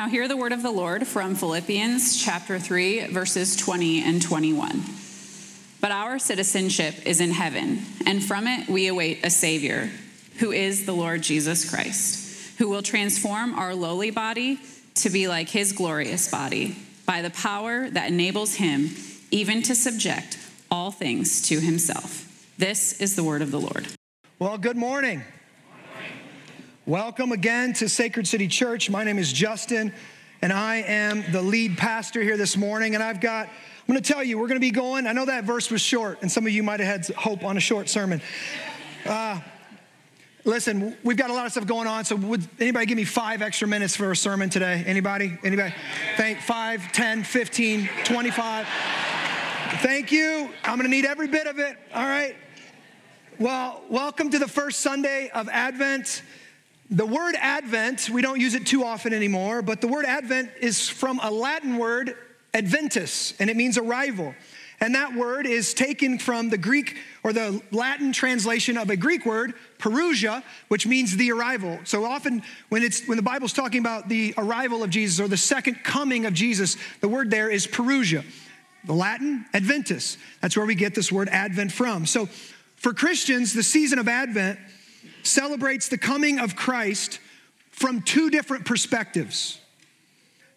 Now, hear the word of the Lord from Philippians chapter 3, verses 20 and 21. But our citizenship is in heaven, and from it we await a Savior, who is the Lord Jesus Christ, who will transform our lowly body to be like his glorious body by the power that enables him even to subject all things to himself. This is the word of the Lord. Well, good morning. Welcome again to Sacred City Church. My name is Justin, and I am the lead pastor here this morning. And I've got, I'm going to tell you, we're going to be going. I know that verse was short, and some of you might have had hope on a short sermon. Uh, listen, we've got a lot of stuff going on, so would anybody give me five extra minutes for a sermon today? Anybody? Anybody? Thank five, 10, 15, 25. Thank you. I'm going to need every bit of it. All right. Well, welcome to the first Sunday of Advent. The word Advent, we don't use it too often anymore, but the word Advent is from a Latin word, adventus, and it means arrival. And that word is taken from the Greek or the Latin translation of a Greek word, parousia, which means the arrival. So often when it's when the Bible's talking about the arrival of Jesus or the second coming of Jesus, the word there is parousia. The Latin, adventus. That's where we get this word Advent from. So for Christians, the season of Advent celebrates the coming of Christ from two different perspectives.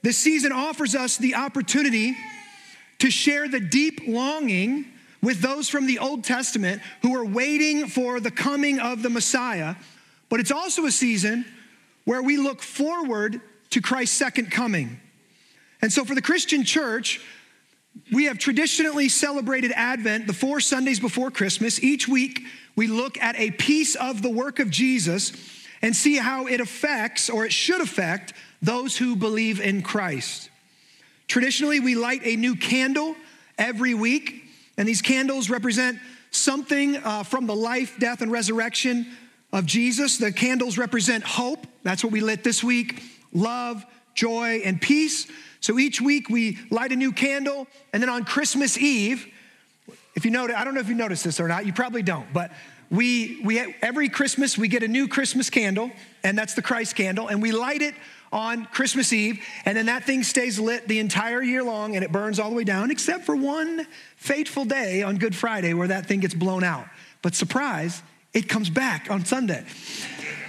This season offers us the opportunity to share the deep longing with those from the Old Testament who are waiting for the coming of the Messiah, but it's also a season where we look forward to Christ's second coming. And so for the Christian church, we have traditionally celebrated Advent the four Sundays before Christmas. Each week, we look at a piece of the work of Jesus and see how it affects or it should affect those who believe in Christ. Traditionally, we light a new candle every week, and these candles represent something uh, from the life, death, and resurrection of Jesus. The candles represent hope. That's what we lit this week love, joy, and peace. So each week we light a new candle, and then on Christmas Eve, if you notice, I don't know if you noticed this or not, you probably don't, but we, we every Christmas we get a new Christmas candle, and that's the Christ candle, and we light it on Christmas Eve, and then that thing stays lit the entire year long and it burns all the way down, except for one fateful day on Good Friday where that thing gets blown out. But surprise, it comes back on Sunday.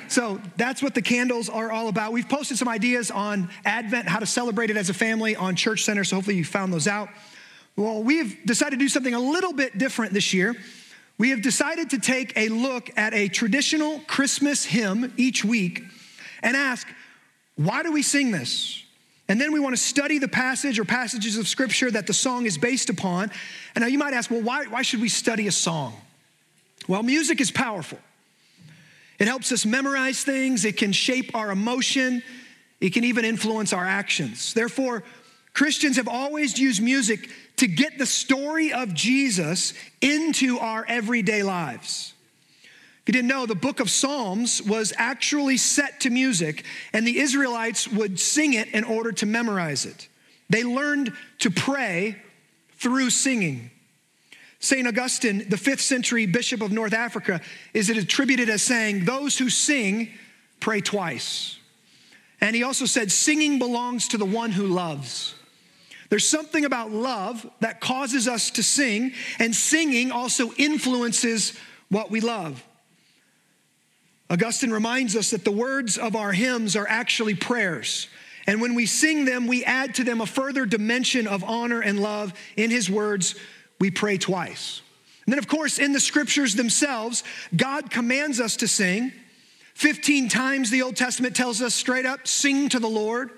So that's what the candles are all about. We've posted some ideas on Advent, how to celebrate it as a family on Church Center, so hopefully you found those out. Well, we've decided to do something a little bit different this year. We have decided to take a look at a traditional Christmas hymn each week and ask, why do we sing this? And then we want to study the passage or passages of scripture that the song is based upon. And now you might ask, well, why, why should we study a song? Well, music is powerful. It helps us memorize things, it can shape our emotion, it can even influence our actions. Therefore, Christians have always used music to get the story of Jesus into our everyday lives. If you didn't know, the book of Psalms was actually set to music, and the Israelites would sing it in order to memorize it. They learned to pray through singing. St. Augustine, the fifth century bishop of North Africa, is attributed as saying, Those who sing pray twice. And he also said, Singing belongs to the one who loves. There's something about love that causes us to sing, and singing also influences what we love. Augustine reminds us that the words of our hymns are actually prayers. And when we sing them, we add to them a further dimension of honor and love. In his words, we pray twice. And then, of course, in the scriptures themselves, God commands us to sing. 15 times the Old Testament tells us straight up sing to the Lord.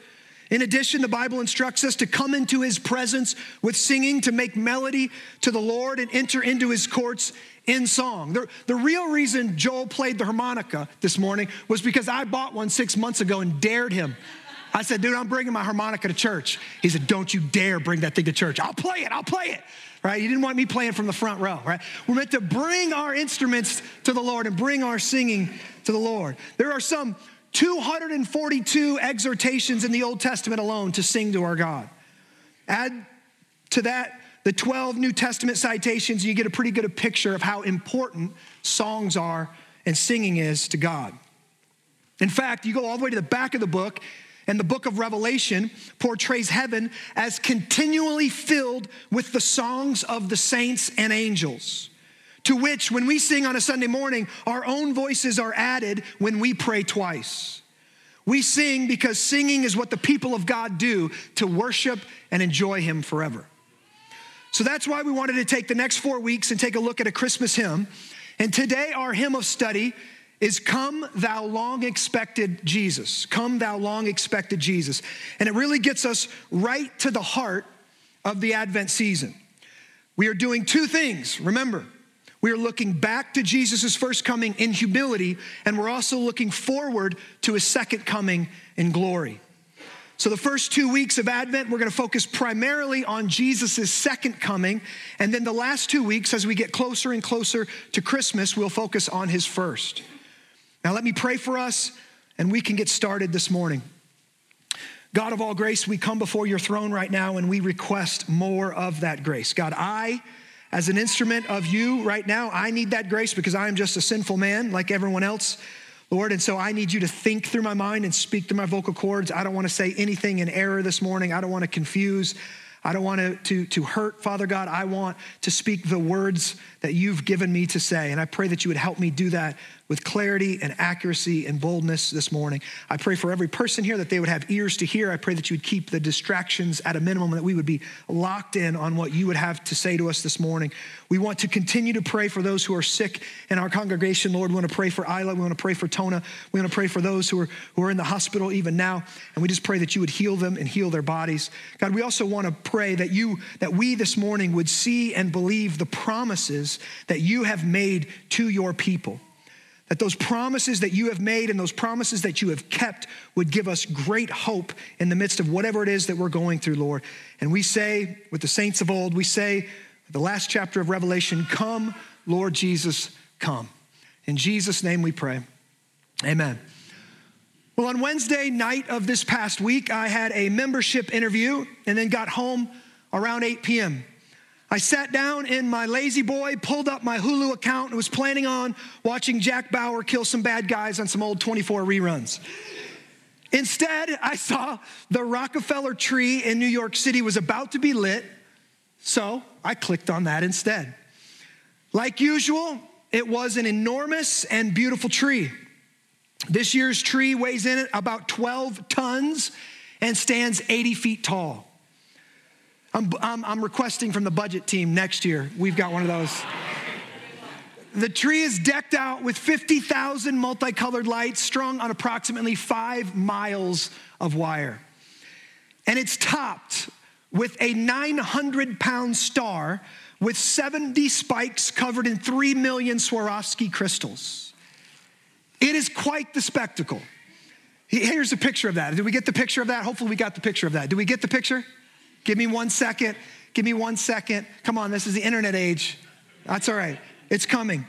In addition, the Bible instructs us to come into his presence with singing, to make melody to the Lord, and enter into his courts in song. The, the real reason Joel played the harmonica this morning was because I bought one six months ago and dared him. I said, dude, I'm bringing my harmonica to church. He said, don't you dare bring that thing to church. I'll play it, I'll play it. Right? He didn't want me playing from the front row, right? We're meant to bring our instruments to the Lord and bring our singing to the Lord. There are some 242 exhortations in the Old Testament alone to sing to our God. Add to that the 12 New Testament citations, you get a pretty good picture of how important songs are and singing is to God. In fact, you go all the way to the back of the book, and the book of Revelation portrays heaven as continually filled with the songs of the saints and angels, to which, when we sing on a Sunday morning, our own voices are added when we pray twice. We sing because singing is what the people of God do to worship and enjoy Him forever. So that's why we wanted to take the next four weeks and take a look at a Christmas hymn. And today, our hymn of study is Come Thou Long Expected Jesus. Come Thou Long Expected Jesus. And it really gets us right to the heart of the Advent season. We are doing two things, remember. We are looking back to Jesus' first coming in humility, and we're also looking forward to his second coming in glory. So, the first two weeks of Advent, we're going to focus primarily on Jesus' second coming. And then the last two weeks, as we get closer and closer to Christmas, we'll focus on his first. Now, let me pray for us, and we can get started this morning. God of all grace, we come before your throne right now and we request more of that grace. God, I, as an instrument of you right now, I need that grace because I am just a sinful man like everyone else. Lord, and so I need you to think through my mind and speak through my vocal cords. I don't want to say anything in error this morning. I don't want to confuse. I don't want to, to, to hurt, Father God. I want to speak the words that you've given me to say. And I pray that you would help me do that with clarity and accuracy and boldness this morning. I pray for every person here that they would have ears to hear. I pray that you would keep the distractions at a minimum, that we would be locked in on what you would have to say to us this morning. We want to continue to pray for those who are sick in our congregation. Lord, we want to pray for Isla. We want to pray for Tona. We want to pray for those who are, who are in the hospital even now. And we just pray that you would heal them and heal their bodies. God, we also want to pray that you, that we this morning would see and believe the promises that you have made to your people. That those promises that you have made and those promises that you have kept would give us great hope in the midst of whatever it is that we're going through, Lord. And we say, with the saints of old, we say, the last chapter of Revelation, Come, Lord Jesus, come. In Jesus' name we pray. Amen. Well, on Wednesday night of this past week, I had a membership interview and then got home around 8 p.m. I sat down in my lazy boy, pulled up my Hulu account, and was planning on watching Jack Bauer kill some bad guys on some old 24 reruns. Instead, I saw the Rockefeller tree in New York City was about to be lit, so I clicked on that instead. Like usual, it was an enormous and beautiful tree. This year's tree weighs in at about 12 tons and stands 80 feet tall. I'm, I'm, I'm requesting from the budget team next year. We've got one of those. The tree is decked out with 50,000 multicolored lights strung on approximately five miles of wire. And it's topped with a 900 pound star with 70 spikes covered in 3 million Swarovski crystals. It is quite the spectacle. Here's a picture of that. Did we get the picture of that? Hopefully, we got the picture of that. Did we get the picture? Give me one second. Give me one second. Come on, this is the internet age. That's all right. It's coming.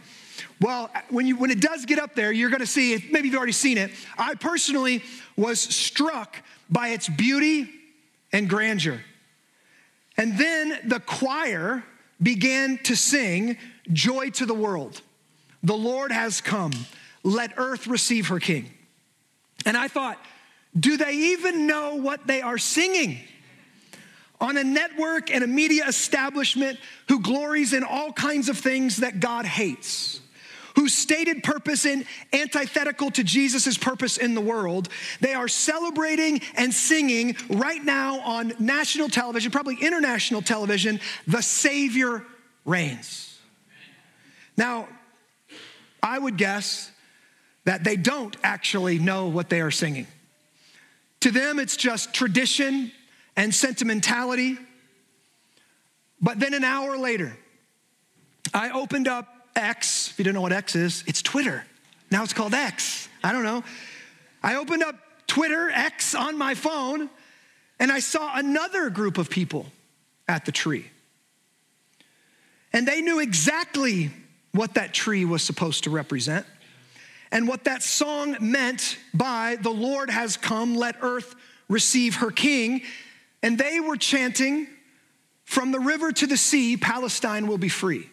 Well, when, you, when it does get up there, you're going to see. Maybe you've already seen it. I personally was struck by its beauty and grandeur. And then the choir began to sing, Joy to the world. The Lord has come. Let earth receive her king. And I thought, do they even know what they are singing? On a network and a media establishment who glories in all kinds of things that God hates, whose stated purpose is antithetical to Jesus' purpose in the world. They are celebrating and singing right now on national television, probably international television, the Savior reigns. Now, I would guess that they don't actually know what they are singing. To them, it's just tradition and sentimentality. But then an hour later, I opened up X. If you don't know what X is, it's Twitter. Now it's called X. I don't know. I opened up Twitter, X on my phone, and I saw another group of people at the tree. And they knew exactly what that tree was supposed to represent and what that song meant by the Lord has come, let earth receive her king. And they were chanting, From the river to the sea, Palestine will be free.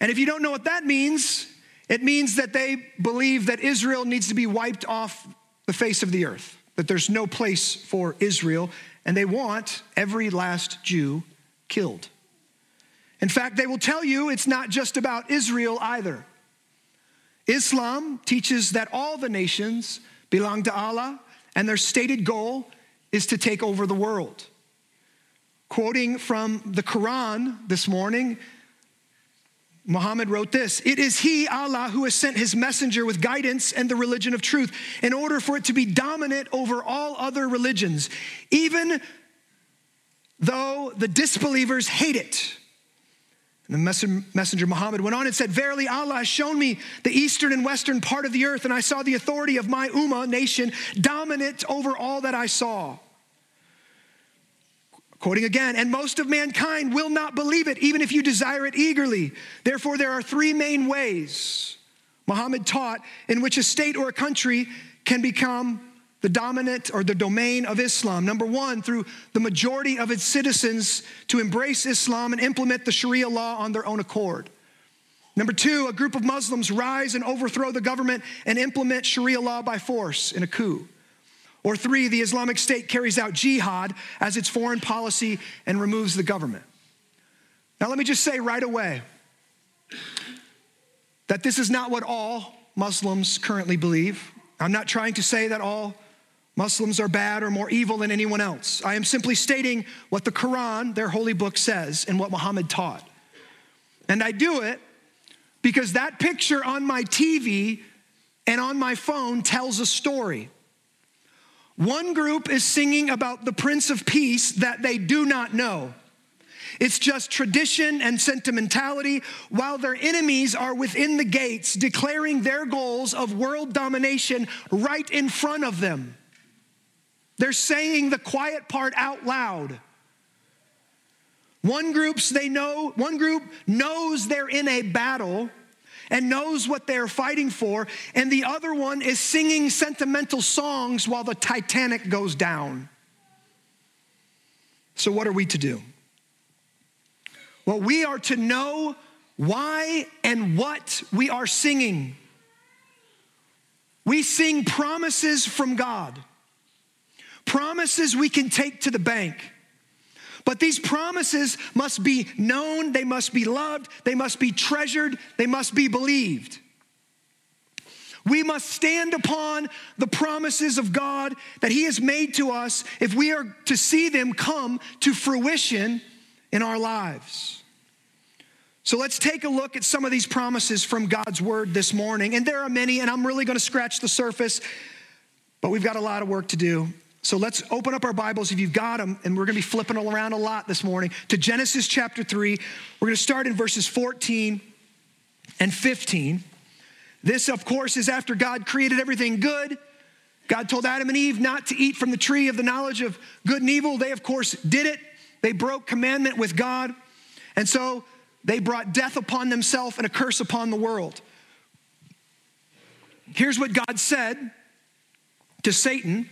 And if you don't know what that means, it means that they believe that Israel needs to be wiped off the face of the earth. that there's no place for Israel, and they want every last Jew killed. In fact, they will tell you it's not just about Israel either. Islam teaches that all the nations belong to Allah, and their stated goal is to take over the world. Quoting from the Quran this morning, Muhammad wrote this It is He, Allah, who has sent His messenger with guidance and the religion of truth in order for it to be dominant over all other religions, even though the disbelievers hate it. And the messenger Muhammad went on and said, Verily, Allah has shown me the eastern and western part of the earth, and I saw the authority of my Ummah nation dominant over all that I saw. Quoting again, and most of mankind will not believe it, even if you desire it eagerly. Therefore, there are three main ways Muhammad taught in which a state or a country can become the dominant or the domain of Islam. Number one, through the majority of its citizens to embrace Islam and implement the Sharia law on their own accord. Number two, a group of Muslims rise and overthrow the government and implement Sharia law by force in a coup. Or three, the Islamic State carries out jihad as its foreign policy and removes the government. Now, let me just say right away that this is not what all Muslims currently believe. I'm not trying to say that all Muslims are bad or more evil than anyone else. I am simply stating what the Quran, their holy book, says and what Muhammad taught. And I do it because that picture on my TV and on my phone tells a story. One group is singing about the Prince of Peace that they do not know. It's just tradition and sentimentality, while their enemies are within the gates declaring their goals of world domination right in front of them. They're saying the quiet part out loud. One groups they know, one group knows they're in a battle and knows what they're fighting for, and the other one is singing sentimental songs while the Titanic goes down. So, what are we to do? Well, we are to know why and what we are singing. We sing promises from God, promises we can take to the bank. But these promises must be known, they must be loved, they must be treasured, they must be believed. We must stand upon the promises of God that He has made to us if we are to see them come to fruition in our lives. So let's take a look at some of these promises from God's Word this morning. And there are many, and I'm really going to scratch the surface, but we've got a lot of work to do. So let's open up our Bibles if you've got them, and we're going to be flipping around a lot this morning to Genesis chapter 3. We're going to start in verses 14 and 15. This, of course, is after God created everything good. God told Adam and Eve not to eat from the tree of the knowledge of good and evil. They, of course, did it. They broke commandment with God. And so they brought death upon themselves and a curse upon the world. Here's what God said to Satan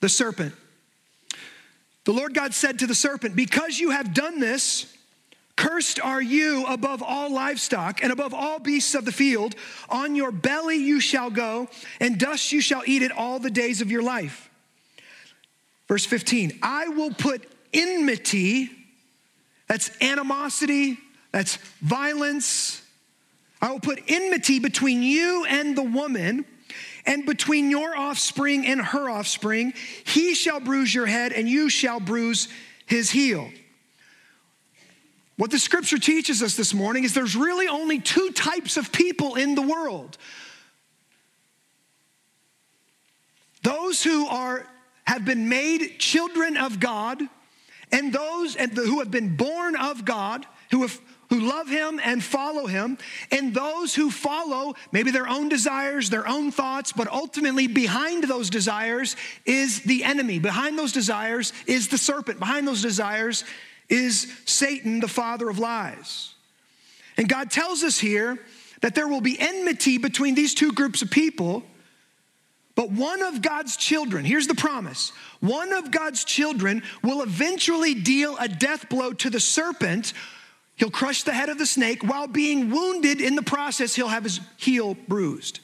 the serpent. The Lord God said to the serpent, Because you have done this, cursed are you above all livestock and above all beasts of the field. On your belly you shall go, and dust you shall eat it all the days of your life. Verse 15, I will put enmity, that's animosity, that's violence. I will put enmity between you and the woman and between your offspring and her offspring, he shall bruise your head, and you shall bruise his heel. What the scripture teaches us this morning is there's really only two types of people in the world those who are have been made children of God and those who have been born of God who have who love him and follow him, and those who follow maybe their own desires, their own thoughts, but ultimately behind those desires is the enemy. Behind those desires is the serpent. Behind those desires is Satan, the father of lies. And God tells us here that there will be enmity between these two groups of people. But one of God's children, here's the promise one of God's children will eventually deal a death blow to the serpent He'll crush the head of the snake while being wounded in the process, he'll have his heel bruised.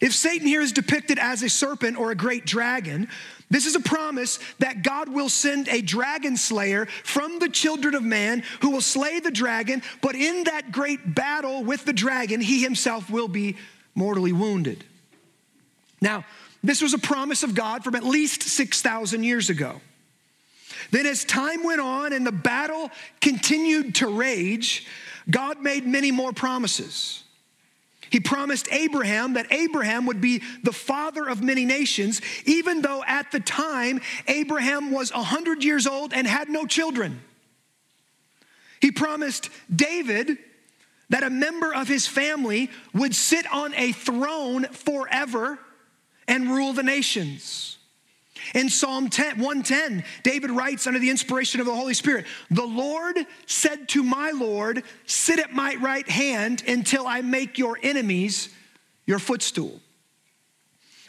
If Satan here is depicted as a serpent or a great dragon, this is a promise that God will send a dragon slayer from the children of man who will slay the dragon, but in that great battle with the dragon, he himself will be mortally wounded. Now, this was a promise of God from at least 6,000 years ago. Then, as time went on and the battle continued to rage, God made many more promises. He promised Abraham that Abraham would be the father of many nations, even though at the time Abraham was 100 years old and had no children. He promised David that a member of his family would sit on a throne forever and rule the nations. In Psalm 10, 110, David writes under the inspiration of the Holy Spirit The Lord said to my Lord, Sit at my right hand until I make your enemies your footstool.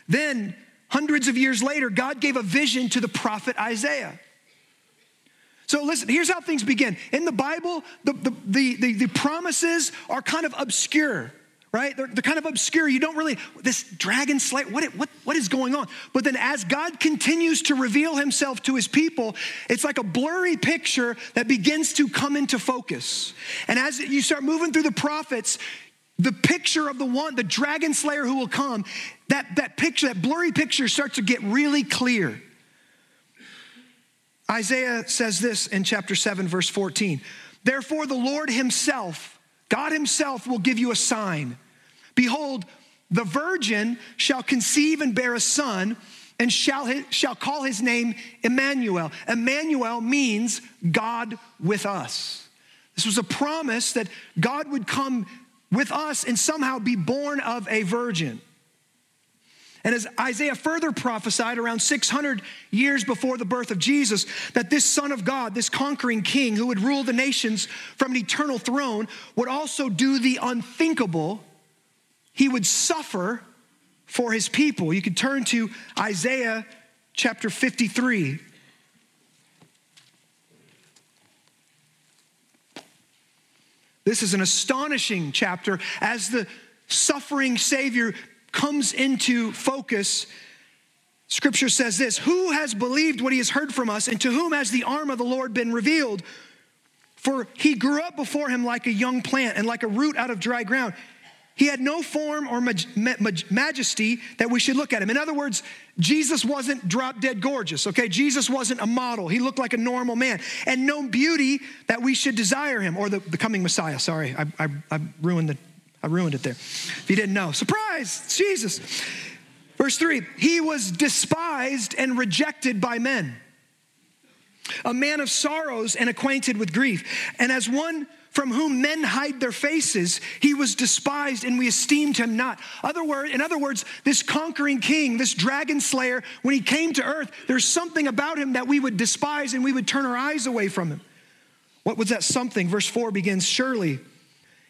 Then, hundreds of years later, God gave a vision to the prophet Isaiah. So listen, here's how things begin. In the Bible, the, the, the, the, the promises are kind of obscure right? They're, they're, kind of obscure. You don't really, this dragon slayer, what, what, what is going on? But then as God continues to reveal himself to his people, it's like a blurry picture that begins to come into focus. And as you start moving through the prophets, the picture of the one, the dragon slayer who will come, that, that picture, that blurry picture starts to get really clear. Isaiah says this in chapter 7, verse 14. Therefore, the Lord himself, God himself, will give you a sign. Behold, the virgin shall conceive and bear a son and shall, shall call his name Emmanuel. Emmanuel means God with us. This was a promise that God would come with us and somehow be born of a virgin. And as Isaiah further prophesied around 600 years before the birth of Jesus, that this Son of God, this conquering king who would rule the nations from an eternal throne, would also do the unthinkable he would suffer for his people. You could turn to Isaiah chapter 53. This is an astonishing chapter as the suffering Savior comes into focus. Scripture says this Who has believed what he has heard from us, and to whom has the arm of the Lord been revealed? For he grew up before him like a young plant and like a root out of dry ground. He had no form or majesty that we should look at him. In other words, Jesus wasn't drop dead gorgeous, okay? Jesus wasn't a model. He looked like a normal man. And no beauty that we should desire him, or the, the coming Messiah. Sorry, I, I, I, ruined the, I ruined it there. If you didn't know, surprise, it's Jesus. Verse three, he was despised and rejected by men, a man of sorrows and acquainted with grief. And as one from whom men hide their faces, he was despised and we esteemed him not. Other word, in other words, this conquering king, this dragon slayer, when he came to earth, there's something about him that we would despise and we would turn our eyes away from him. What was that something? Verse 4 begins Surely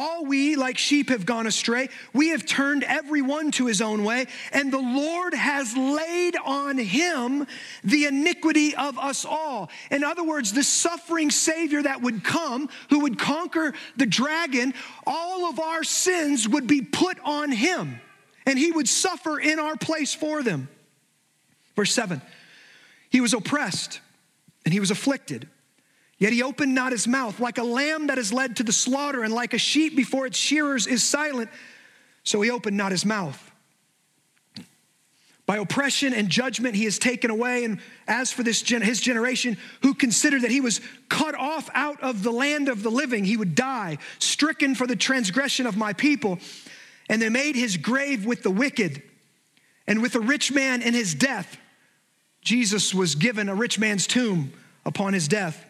All we, like sheep, have gone astray. We have turned every one to his own way, and the Lord has laid on him the iniquity of us all. In other words, the suffering Savior that would come, who would conquer the dragon, all of our sins would be put on him, and he would suffer in our place for them. Verse 7 he was oppressed and he was afflicted. Yet he opened not his mouth, like a lamb that is led to the slaughter, and like a sheep before its shearers is silent, so he opened not his mouth. By oppression and judgment he is taken away. And as for this his generation, who considered that he was cut off out of the land of the living, he would die, stricken for the transgression of my people. And they made his grave with the wicked and with a rich man in his death Jesus was given a rich man's tomb upon his death.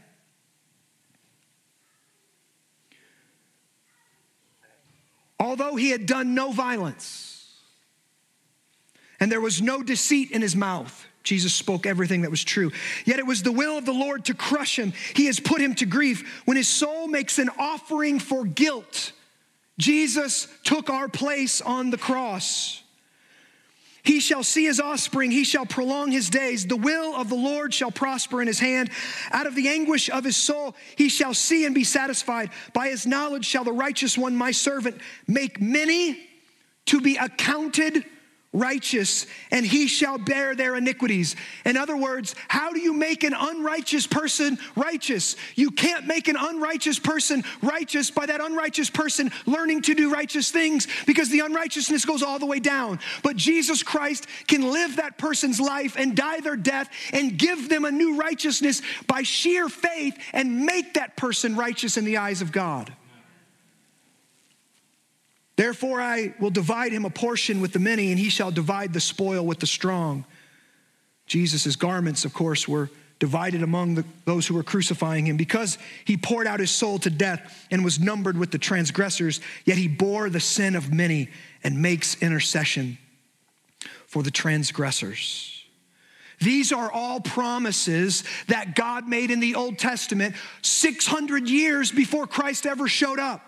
Although he had done no violence and there was no deceit in his mouth, Jesus spoke everything that was true. Yet it was the will of the Lord to crush him. He has put him to grief. When his soul makes an offering for guilt, Jesus took our place on the cross. He shall see his offspring, he shall prolong his days. The will of the Lord shall prosper in his hand. Out of the anguish of his soul, he shall see and be satisfied. By his knowledge shall the righteous one, my servant, make many to be accounted righteous, and he shall bear their iniquities. In other words, how do you make an unrighteous person righteous? You can't make an unrighteous person righteous by that unrighteous person learning to do righteous things because the unrighteousness goes all the way down. But Jesus Christ can live that person's life and die their death and give them a new righteousness by sheer faith and make that person righteous in the eyes of God. Therefore, I will divide him a portion with the many, and he shall divide the spoil with the strong. Jesus' garments, of course, were divided among the, those who were crucifying him because he poured out his soul to death and was numbered with the transgressors, yet he bore the sin of many and makes intercession for the transgressors. These are all promises that God made in the Old Testament 600 years before Christ ever showed up.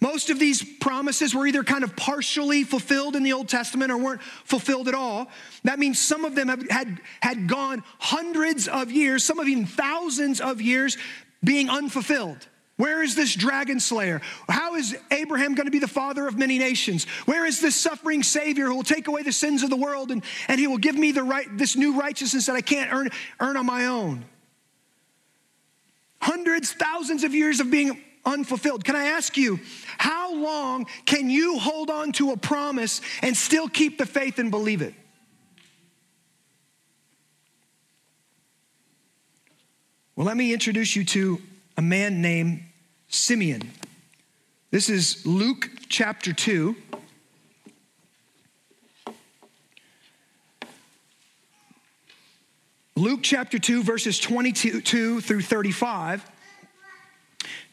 Most of these promises were either kind of partially fulfilled in the Old Testament or weren't fulfilled at all. That means some of them have, had, had gone hundreds of years, some of even thousands of years being unfulfilled. Where is this dragon slayer? How is Abraham going to be the father of many nations? Where is this suffering Savior who will take away the sins of the world and, and he will give me the right, this new righteousness that I can't earn, earn on my own? Hundreds, thousands of years of being unfulfilled. Can I ask you, how long can you hold on to a promise and still keep the faith and believe it? Well, let me introduce you to a man named Simeon. This is Luke chapter 2. Luke chapter 2, verses 22 through 35.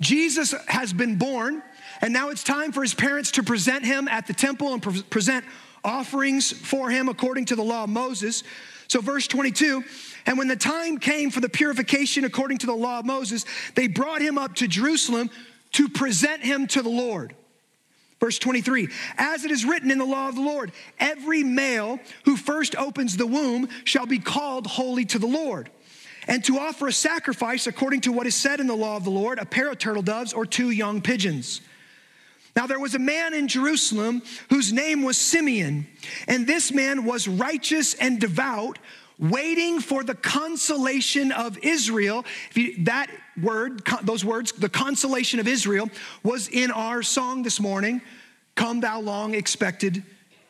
Jesus has been born, and now it's time for his parents to present him at the temple and pre- present offerings for him according to the law of Moses. So, verse 22 And when the time came for the purification according to the law of Moses, they brought him up to Jerusalem to present him to the Lord. Verse 23 As it is written in the law of the Lord, every male who first opens the womb shall be called holy to the Lord and to offer a sacrifice according to what is said in the law of the Lord a pair of turtle doves or two young pigeons. Now, there was a man in Jerusalem whose name was Simeon, and this man was righteous and devout, waiting for the consolation of Israel. You, that word, those words, the consolation of Israel, was in our song this morning Come, thou long expected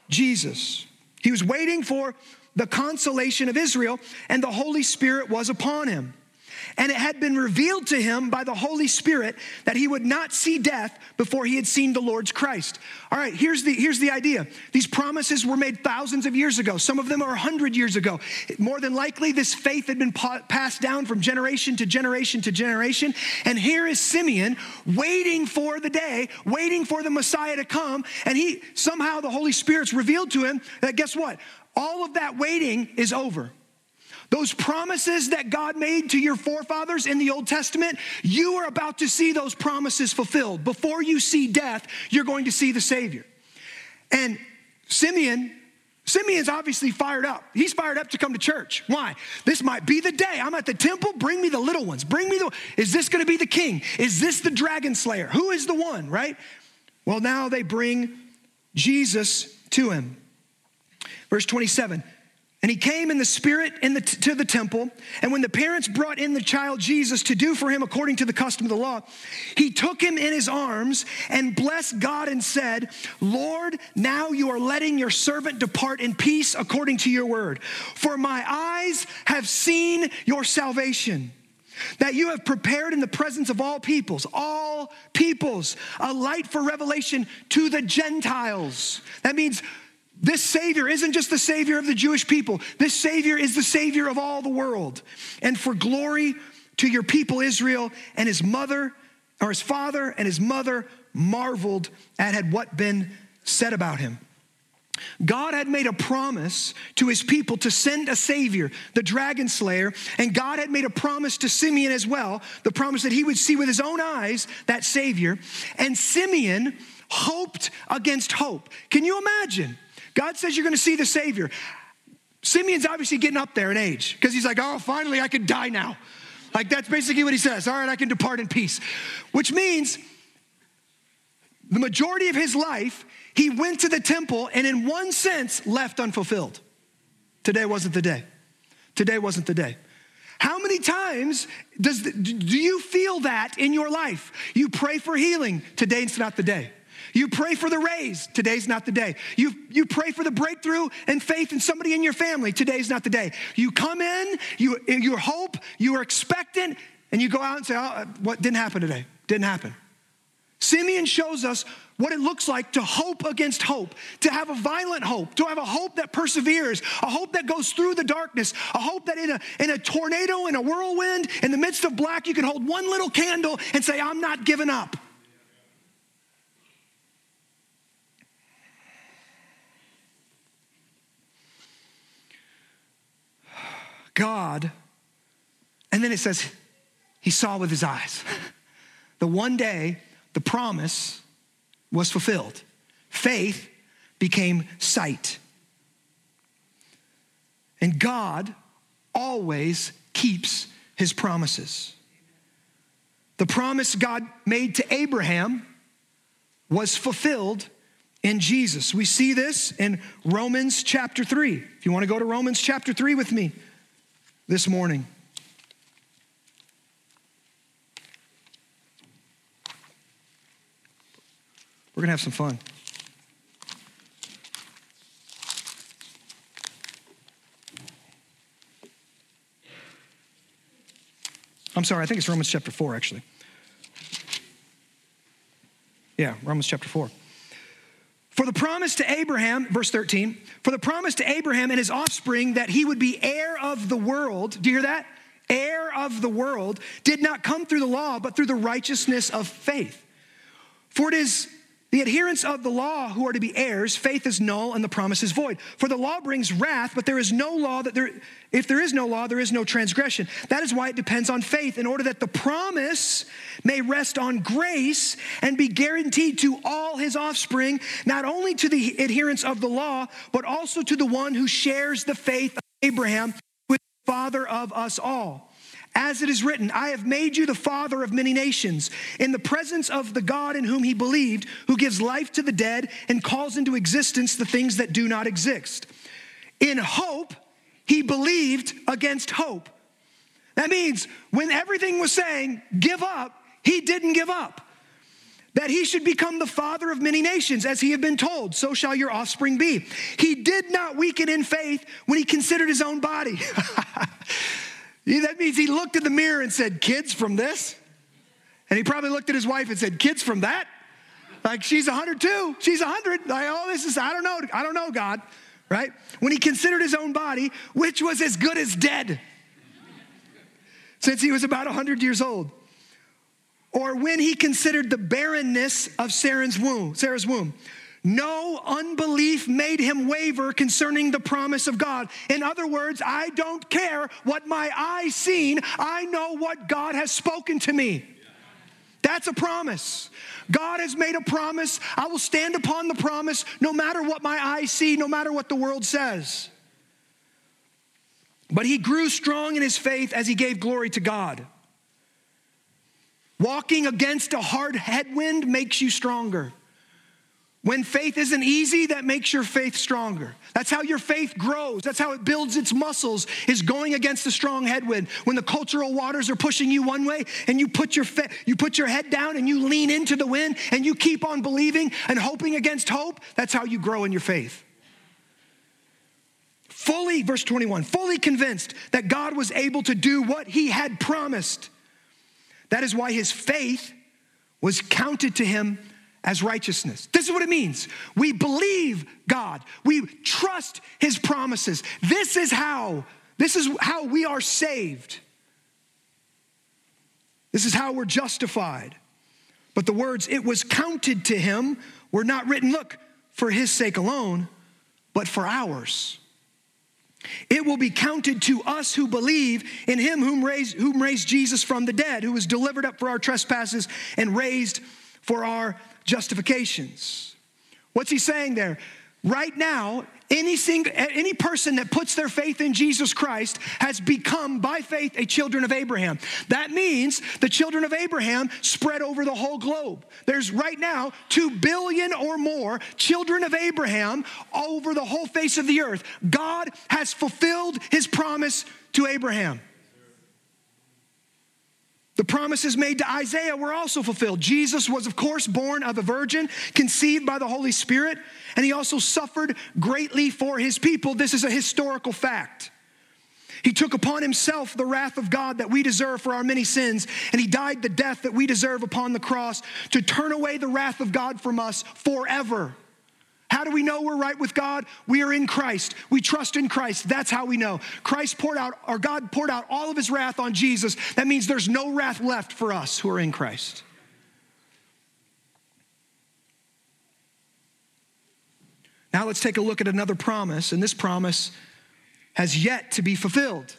Jesus. He was waiting for the consolation of Israel, and the Holy Spirit was upon him. And it had been revealed to him by the Holy Spirit that he would not see death before he had seen the Lord's Christ. All right, here's the, here's the idea. These promises were made thousands of years ago. Some of them are 100 years ago. More than likely, this faith had been passed down from generation to generation to generation. And here is Simeon waiting for the day, waiting for the Messiah to come. And he somehow the Holy Spirit's revealed to him that guess what? All of that waiting is over. Those promises that God made to your forefathers in the Old Testament, you are about to see those promises fulfilled. Before you see death, you're going to see the Savior. And Simeon, Simeon's obviously fired up. He's fired up to come to church. Why? This might be the day. I'm at the temple. Bring me the little ones. Bring me the. Is this going to be the king? Is this the dragon slayer? Who is the one, right? Well, now they bring Jesus to him. Verse 27 and he came in the spirit in the to the temple. And when the parents brought in the child Jesus to do for him according to the custom of the law, he took him in his arms and blessed God and said, Lord, now you are letting your servant depart in peace according to your word. For my eyes have seen your salvation. That you have prepared in the presence of all peoples, all peoples, a light for revelation to the Gentiles. That means this Savior isn't just the Savior of the Jewish people, this Savior is the Savior of all the world. And for glory to your people Israel, and his mother, or his father and his mother marveled at had what been said about him. God had made a promise to his people to send a savior, the dragon slayer, and God had made a promise to Simeon as well, the promise that he would see with his own eyes that savior. And Simeon hoped against hope. Can you imagine? God says you're going to see the Savior. Simeon's obviously getting up there in age because he's like, oh, finally I can die now. Like that's basically what he says. All right, I can depart in peace. Which means the majority of his life, he went to the temple and, in one sense, left unfulfilled. Today wasn't the day. Today wasn't the day. How many times does the, do you feel that in your life? You pray for healing. Today's not the day. You pray for the raise. Today's not the day. You, you pray for the breakthrough and faith in somebody in your family. Today's not the day. You come in, you, you hope, you are expectant, and you go out and say, oh, what didn't happen today? Didn't happen. Simeon shows us what it looks like to hope against hope, to have a violent hope, to have a hope that perseveres, a hope that goes through the darkness, a hope that in a, in a tornado, in a whirlwind, in the midst of black, you can hold one little candle and say, I'm not giving up. God, and then it says, he saw with his eyes. The one day the promise was fulfilled. Faith became sight. And God always keeps his promises. The promise God made to Abraham was fulfilled in Jesus. We see this in Romans chapter 3. If you want to go to Romans chapter 3 with me this morning. We're going to have some fun. I'm sorry, I think it's Romans chapter 4, actually. Yeah, Romans chapter 4. For the promise to Abraham, verse 13, for the promise to Abraham and his offspring that he would be heir of the world, do you hear that? Heir of the world did not come through the law, but through the righteousness of faith. For it is the adherents of the law who are to be heirs, faith is null and the promise is void. For the law brings wrath, but there is no law that there, if there is no law, there is no transgression. That is why it depends on faith, in order that the promise may rest on grace and be guaranteed to all his offspring, not only to the adherents of the law, but also to the one who shares the faith of Abraham, who is the father of us all. As it is written, I have made you the father of many nations, in the presence of the God in whom he believed, who gives life to the dead and calls into existence the things that do not exist. In hope, he believed against hope. That means when everything was saying, give up, he didn't give up. That he should become the father of many nations, as he had been told, so shall your offspring be. He did not weaken in faith when he considered his own body. That means he looked in the mirror and said, Kids from this? And he probably looked at his wife and said, Kids from that? Like she's 102, she's 100. Like, oh, this is, I don't know, I don't know, God, right? When he considered his own body, which was as good as dead since he was about 100 years old. Or when he considered the barrenness of Sarah's womb, Sarah's womb. No unbelief made him waver concerning the promise of God. In other words, I don't care what my eyes seen, I know what God has spoken to me. That's a promise. God has made a promise. I will stand upon the promise no matter what my eyes see, no matter what the world says. But he grew strong in his faith as he gave glory to God. Walking against a hard headwind makes you stronger. When faith isn't easy, that makes your faith stronger. That's how your faith grows. That's how it builds its muscles, is going against a strong headwind. When the cultural waters are pushing you one way and you put your, fa- you put your head down and you lean into the wind and you keep on believing and hoping against hope, that's how you grow in your faith. Fully, verse 21, fully convinced that God was able to do what he had promised. That is why his faith was counted to him as righteousness. This is what it means. We believe God. We trust his promises. This is how this is how we are saved. This is how we're justified. But the words it was counted to him were not written look for his sake alone, but for ours. It will be counted to us who believe in him whom raised, whom raised Jesus from the dead, who was delivered up for our trespasses and raised for our justifications. What's he saying there? Right now, any, single, any person that puts their faith in Jesus Christ has become, by faith, a children of Abraham. That means the children of Abraham spread over the whole globe. There's right now 2 billion or more children of Abraham over the whole face of the earth. God has fulfilled his promise to Abraham. The promises made to Isaiah were also fulfilled. Jesus was, of course, born of a virgin, conceived by the Holy Spirit, and he also suffered greatly for his people. This is a historical fact. He took upon himself the wrath of God that we deserve for our many sins, and he died the death that we deserve upon the cross to turn away the wrath of God from us forever. How do we know we're right with God? We are in Christ. We trust in Christ. That's how we know. Christ poured out, or God poured out all of his wrath on Jesus. That means there's no wrath left for us who are in Christ. Now let's take a look at another promise, and this promise has yet to be fulfilled.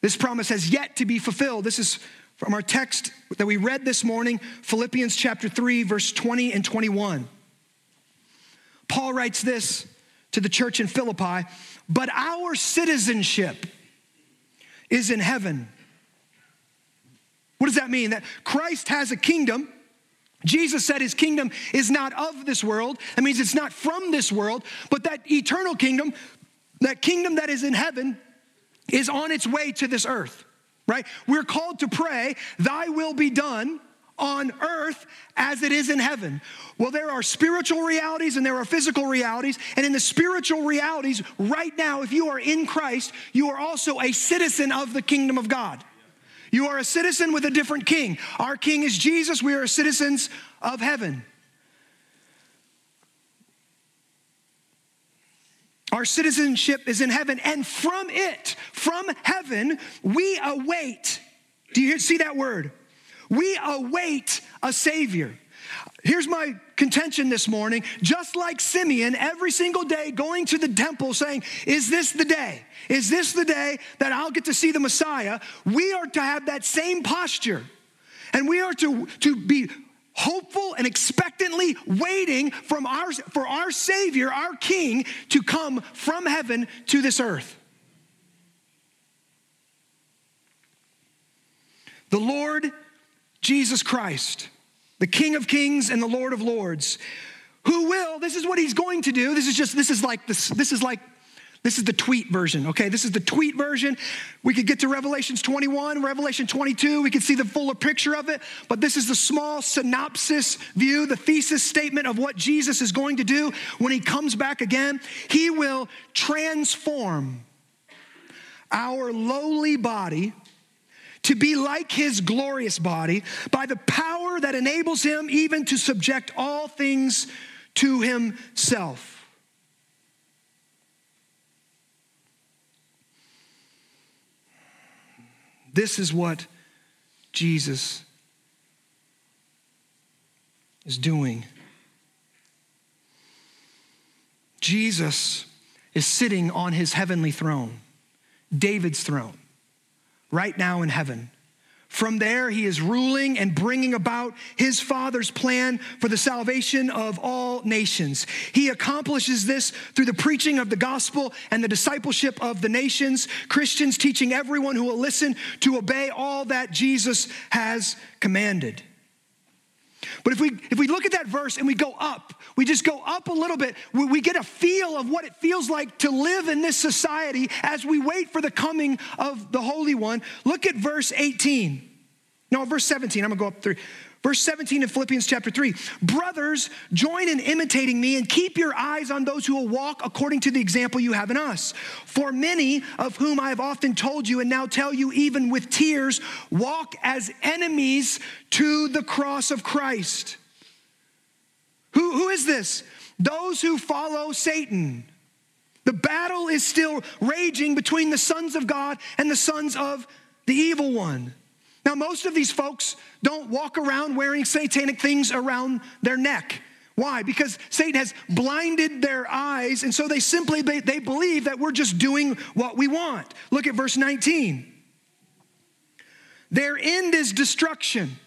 This promise has yet to be fulfilled. This is from our text that we read this morning, Philippians chapter 3, verse 20 and 21. Paul writes this to the church in Philippi, but our citizenship is in heaven. What does that mean? That Christ has a kingdom. Jesus said his kingdom is not of this world. That means it's not from this world, but that eternal kingdom, that kingdom that is in heaven, is on its way to this earth, right? We're called to pray, Thy will be done on earth as it is in heaven. Well, there are spiritual realities and there are physical realities. And in the spiritual realities, right now, if you are in Christ, you are also a citizen of the kingdom of God. You are a citizen with a different king. Our king is Jesus. We are citizens of heaven. Our citizenship is in heaven, and from it, from heaven, we await. Do you see that word? We await a Savior. Here's my contention this morning. Just like Simeon, every single day going to the temple saying, Is this the day? Is this the day that I'll get to see the Messiah? We are to have that same posture. And we are to, to be hopeful and expectantly waiting from our, for our Savior, our King, to come from heaven to this earth. The Lord Jesus Christ, the King of Kings and the Lord of Lords, who will, this is what he's going to do. This is just, this is like this, this is like this is the tweet version, okay? This is the tweet version. We could get to Revelations 21, Revelation 22. We could see the fuller picture of it, but this is the small synopsis view, the thesis statement of what Jesus is going to do when he comes back again. He will transform our lowly body to be like his glorious body by the power that enables him even to subject all things to himself. This is what Jesus is doing. Jesus is sitting on his heavenly throne, David's throne right now in heaven. From there, he is ruling and bringing about his Father's plan for the salvation of all nations. He accomplishes this through the preaching of the gospel and the discipleship of the nations, Christians teaching everyone who will listen to obey all that Jesus has commanded. But if we if we look at that verse and we go up, we just go up a little bit, we, we, get a feel of what it feels like to live in this society as we wait for the coming of the Holy One. Look at verse 18. No, verse 17. I'm gonna go up through. Verse 17 in Philippians chapter 3 Brothers, join in imitating me and keep your eyes on those who will walk according to the example you have in us. For many of whom I have often told you and now tell you, even with tears, walk as enemies to the cross of Christ. Who, who is this? Those who follow Satan. The battle is still raging between the sons of God and the sons of the evil one. Now, most of these folks don't walk around wearing satanic things around their neck. Why? Because Satan has blinded their eyes, and so they simply they, they believe that we're just doing what we want. Look at verse 19. Their end is destruction.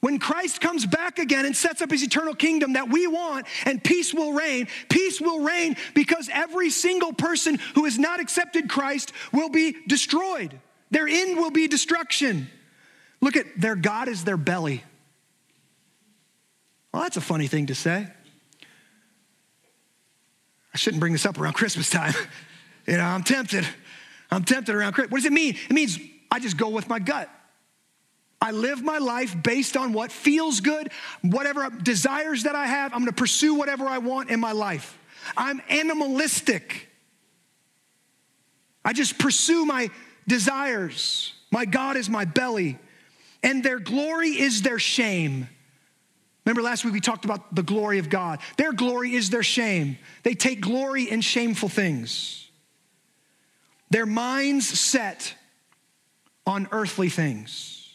when Christ comes back again and sets up his eternal kingdom that we want and peace will reign, peace will reign because every single person who has not accepted Christ will be destroyed. Their end will be destruction. Look at their God is their belly. Well, that's a funny thing to say. I shouldn't bring this up around Christmas time. you know, I'm tempted. I'm tempted around Christmas. What does it mean? It means I just go with my gut. I live my life based on what feels good, whatever desires that I have. I'm going to pursue whatever I want in my life. I'm animalistic. I just pursue my desires. My God is my belly, and their glory is their shame. Remember last week we talked about the glory of God. Their glory is their shame. They take glory in shameful things. Their minds set on earthly things.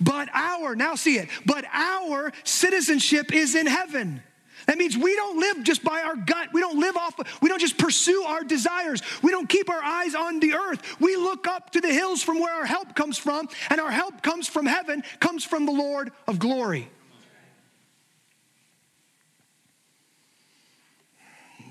But our, now see it, but our citizenship is in heaven. That means we don't live just by our gut. We don't live off, we don't just pursue our desires. We don't keep our eyes on the earth. We look up to the hills from where our help comes from, and our help comes from heaven, comes from the Lord of glory.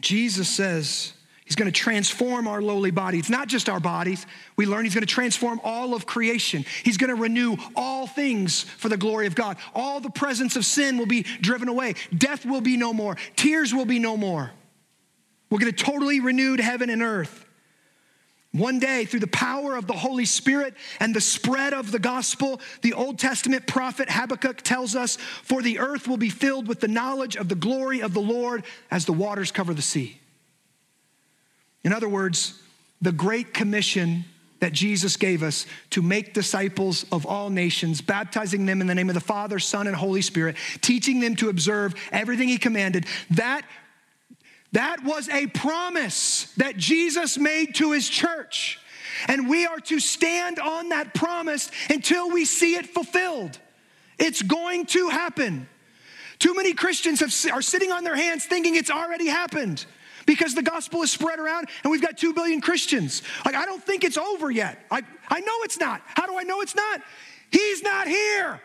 Jesus says, He's going to transform our lowly body. It's not just our bodies. We learn He's going to transform all of creation. He's going to renew all things for the glory of God. All the presence of sin will be driven away. Death will be no more. Tears will be no more. We'll get a totally renewed heaven and earth. One day, through the power of the Holy Spirit and the spread of the gospel, the Old Testament prophet Habakkuk tells us, For the earth will be filled with the knowledge of the glory of the Lord as the waters cover the sea. In other words, the Great Commission that Jesus gave us to make disciples of all nations, baptizing them in the name of the Father, Son, and Holy Spirit, teaching them to observe everything He commanded, that, that was a promise that Jesus made to His church. And we are to stand on that promise until we see it fulfilled. It's going to happen. Too many Christians have, are sitting on their hands thinking it's already happened because the gospel is spread around and we've got 2 billion Christians. Like, I don't think it's over yet. I, I know it's not. How do I know it's not? He's not here.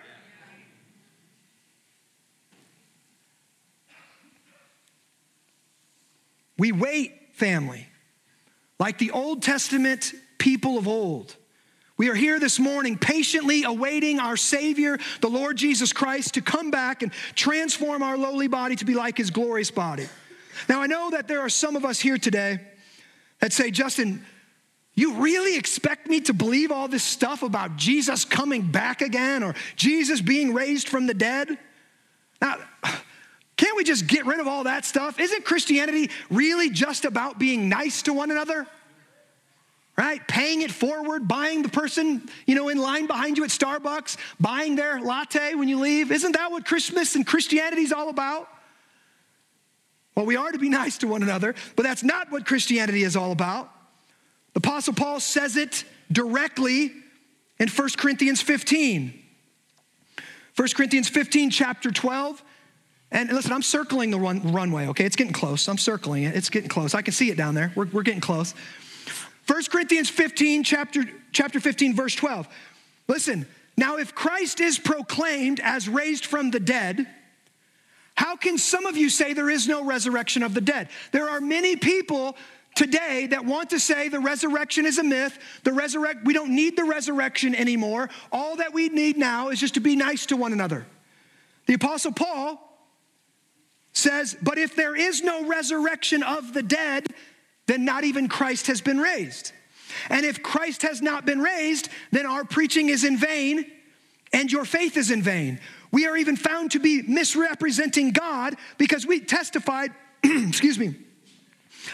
We wait, family, like the Old Testament people of old. We are here this morning patiently awaiting our Savior, the Lord Jesus Christ, to come back and transform our lowly body to be like his glorious body. Now, I know that there are some of us here today that say, Justin, you really expect me to believe all this stuff about Jesus coming back again or Jesus being raised from the dead? Now, can't we just get rid of all that stuff? Isn't Christianity really just about being nice to one another? Right? Paying it forward, buying the person, you know, in line behind you at Starbucks, buying their latte when you leave. Isn't that what Christmas and Christianity is all about? Well, we are to be nice to one another, but that's not what Christianity is all about. The Apostle Paul says it directly in 1 Corinthians 15. 1 Corinthians 15, chapter 12. And listen, I'm circling the run, runway, okay? It's getting close. I'm circling it. It's getting close. I can see it down there. We're, we're getting close. 1 Corinthians 15, chapter, chapter 15, verse 12. Listen, now if Christ is proclaimed as raised from the dead, how can some of you say there is no resurrection of the dead? There are many people today that want to say the resurrection is a myth. The resurrect we don't need the resurrection anymore. All that we need now is just to be nice to one another. The apostle Paul says, "But if there is no resurrection of the dead, then not even Christ has been raised. And if Christ has not been raised, then our preaching is in vain and your faith is in vain. We are even found to be misrepresenting God because we testified, excuse me,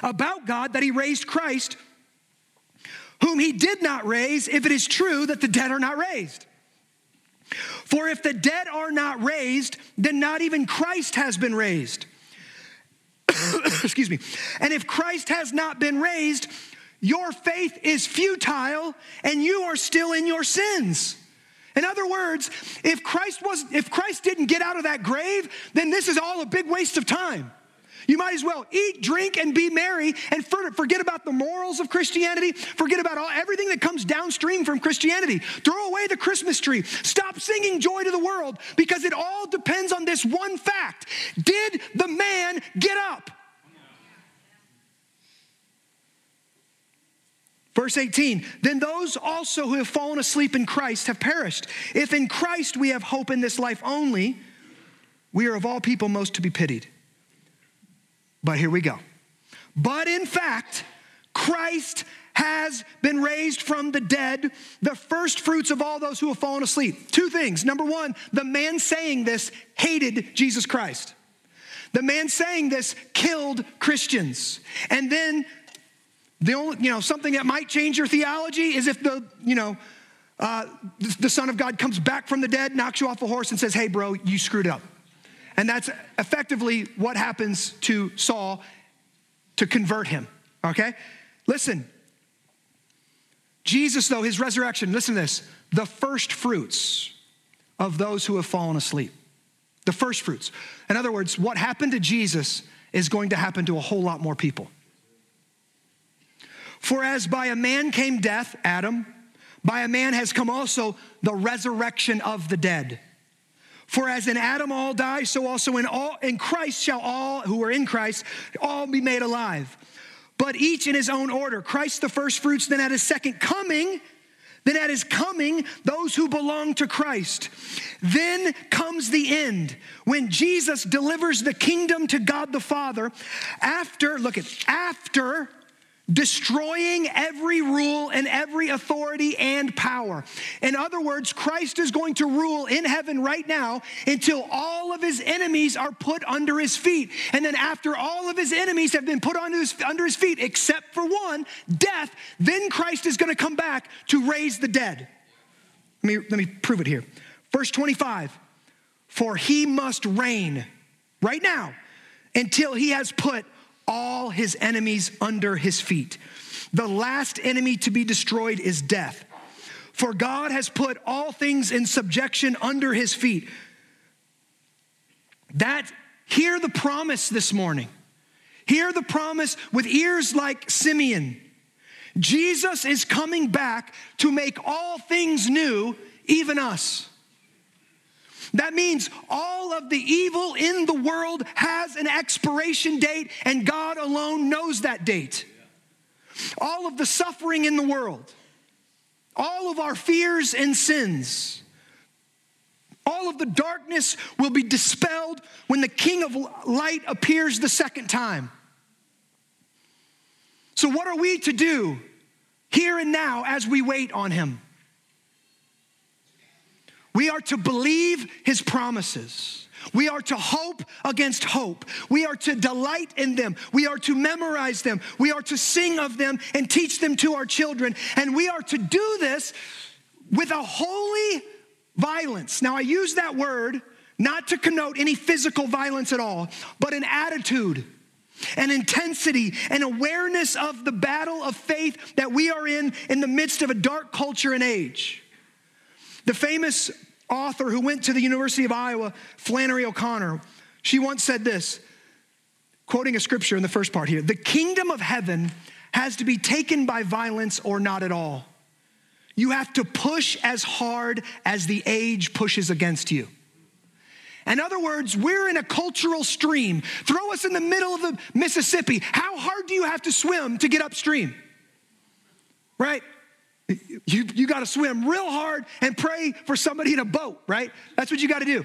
about God that He raised Christ, whom He did not raise, if it is true that the dead are not raised. For if the dead are not raised, then not even Christ has been raised. excuse me. And if Christ has not been raised, your faith is futile and you are still in your sins. In other words, if Christ was if Christ didn't get out of that grave, then this is all a big waste of time. You might as well eat, drink, and be merry and forget about the morals of Christianity. Forget about all, everything that comes downstream from Christianity. Throw away the Christmas tree. Stop singing joy to the world because it all depends on this one fact Did the man get up? Verse 18, then those also who have fallen asleep in Christ have perished. If in Christ we have hope in this life only, we are of all people most to be pitied. But here we go. But in fact, Christ has been raised from the dead, the first fruits of all those who have fallen asleep. Two things. Number one, the man saying this hated Jesus Christ. The man saying this killed Christians. And then the only, you know, something that might change your theology is if the, you know, uh, the, the Son of God comes back from the dead, knocks you off a horse, and says, hey, bro, you screwed up. And that's effectively what happens to Saul to convert him, okay? Listen, Jesus, though, his resurrection, listen to this the first fruits of those who have fallen asleep. The first fruits. In other words, what happened to Jesus is going to happen to a whole lot more people. For as by a man came death, Adam, by a man has come also the resurrection of the dead. For as in Adam all die, so also in all in Christ shall all who are in Christ all be made alive. But each in his own order. Christ the first fruits, then at his second coming, then at his coming, those who belong to Christ. Then comes the end when Jesus delivers the kingdom to God the Father after, look at, after destroying every rule and every authority and power. In other words, Christ is going to rule in heaven right now until all of his enemies are put under his feet. And then, after all of his enemies have been put under his, feet, except for one, death, then Christ is going to come back to raise the dead. Let me, let me prove it here. Verse 25 For he must reign right now until he has put all his enemies under his feet. The last enemy to be destroyed is death. For God has put all things in subjection under his feet. That, hear the promise this morning. Hear the promise with ears like Simeon. Jesus is coming back to make all things new, even us. That means all of the evil in the world has an expiration date, and God alone knows that date. All of the suffering in the world, all of our fears and sins, all of the darkness will be dispelled when the King of Light appears the second time. So, what are we to do here and now as we wait on Him? We are to believe his promises. We are to hope against hope. We are to delight in them. We are to memorize them. We are to sing of them and teach them to our children. And we are to do this with a holy violence. Now, I use that word not to connote any physical violence at all, but an attitude, an intensity, an awareness of the battle of faith that we are in in the midst of a dark culture and age. The famous author who went to the University of Iowa, Flannery O'Connor, she once said this, quoting a scripture in the first part here The kingdom of heaven has to be taken by violence or not at all. You have to push as hard as the age pushes against you. In other words, we're in a cultural stream. Throw us in the middle of the Mississippi. How hard do you have to swim to get upstream? Right? You, you got to swim real hard and pray for somebody in a boat, right? That's what you got to do.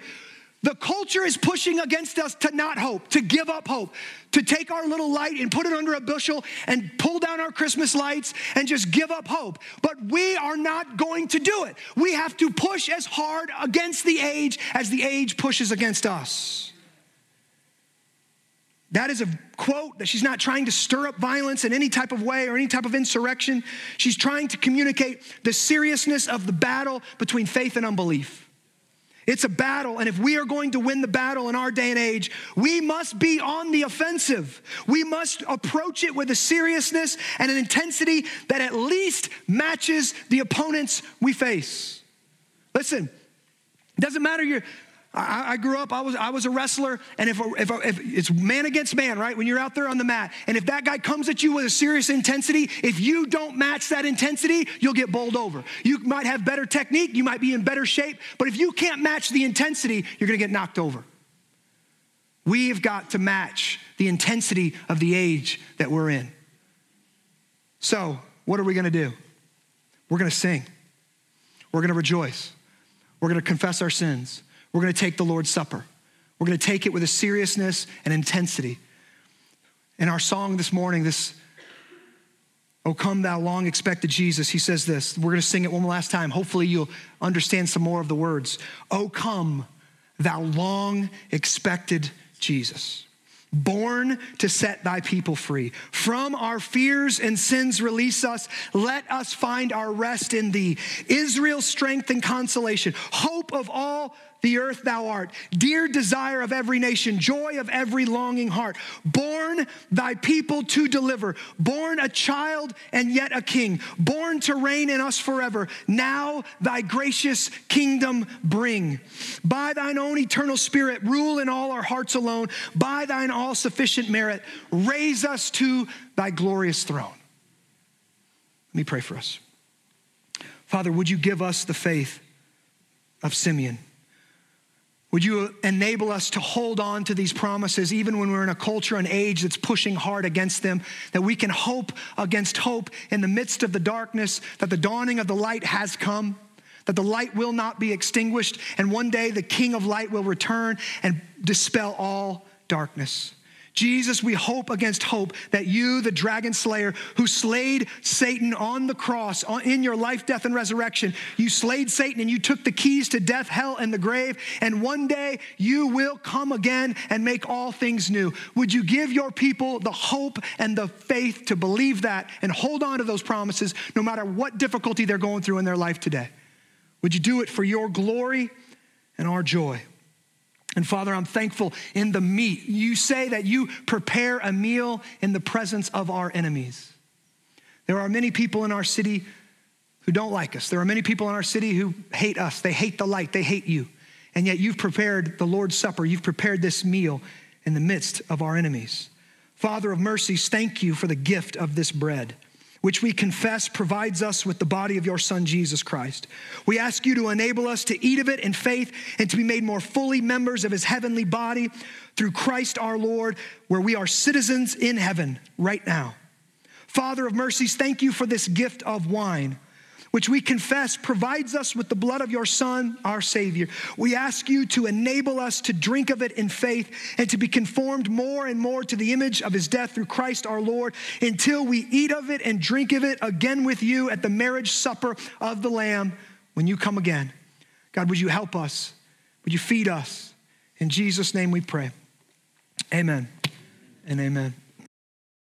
The culture is pushing against us to not hope, to give up hope, to take our little light and put it under a bushel and pull down our Christmas lights and just give up hope. But we are not going to do it. We have to push as hard against the age as the age pushes against us. That is a quote that she's not trying to stir up violence in any type of way or any type of insurrection. She's trying to communicate the seriousness of the battle between faith and unbelief. It's a battle, and if we are going to win the battle in our day and age, we must be on the offensive. We must approach it with a seriousness and an intensity that at least matches the opponents we face. Listen, it doesn't matter your I, I, grew up, I was, I was a wrestler, and if, if, if it's man against man, right? When you're out there on the mat, and if that guy comes at you with a serious intensity, if you don't match that intensity, you'll get bowled over. You might have better technique, you might be in better shape, but if you can't match the intensity, you're gonna get knocked over. We've got to match the intensity of the age that we're in. So, what are we gonna do? We're gonna sing, we're gonna rejoice, we're gonna confess our sins. We're going to take the Lord's Supper. We're going to take it with a seriousness and intensity. In our song this morning, this, Oh, come, thou long expected Jesus, he says this. We're going to sing it one last time. Hopefully, you'll understand some more of the words. Oh, come, thou long expected Jesus born to set thy people free. From our fears and sins, release us. Let us find our rest in thee. Israel's strength and consolation, hope of all the earth thou art, dear desire of every nation, joy of every longing heart, born thy people to deliver, born a child and yet a king, born to reign in us forever. Now thy gracious kingdom bring. By thine own eternal spirit, rule in all our hearts alone. By thine all sufficient merit, raise us to thy glorious throne. Let me pray for us. Father, would you give us the faith of Simeon? Would you enable us to hold on to these promises even when we're in a culture and age that's pushing hard against them, that we can hope against hope in the midst of the darkness, that the dawning of the light has come, that the light will not be extinguished, and one day the King of light will return and dispel all darkness. Jesus, we hope against hope that you, the dragon slayer, who slayed Satan on the cross in your life, death, and resurrection, you slayed Satan and you took the keys to death, hell, and the grave. And one day you will come again and make all things new. Would you give your people the hope and the faith to believe that and hold on to those promises no matter what difficulty they're going through in their life today? Would you do it for your glory and our joy? And Father, I'm thankful in the meat. You say that you prepare a meal in the presence of our enemies. There are many people in our city who don't like us. There are many people in our city who hate us. They hate the light, they hate you. And yet you've prepared the Lord's Supper, you've prepared this meal in the midst of our enemies. Father of mercies, thank you for the gift of this bread which we confess provides us with the body of your Son, Jesus Christ. We ask you to enable us to eat of it in faith and to be made more fully members of his heavenly body through Christ our Lord, where we are citizens in heaven right now. Father of mercies, thank you for this gift of wine which we confess provides us with the blood of your Son, our Savior. We ask you to enable us to drink of it in faith and to be conformed more and more to the image of his death through Christ our Lord until we eat of it and drink of it again with you at the marriage supper of the Lamb when you come again. God, would you help us? Would you feed us? In Jesus' name we pray. Amen and amen.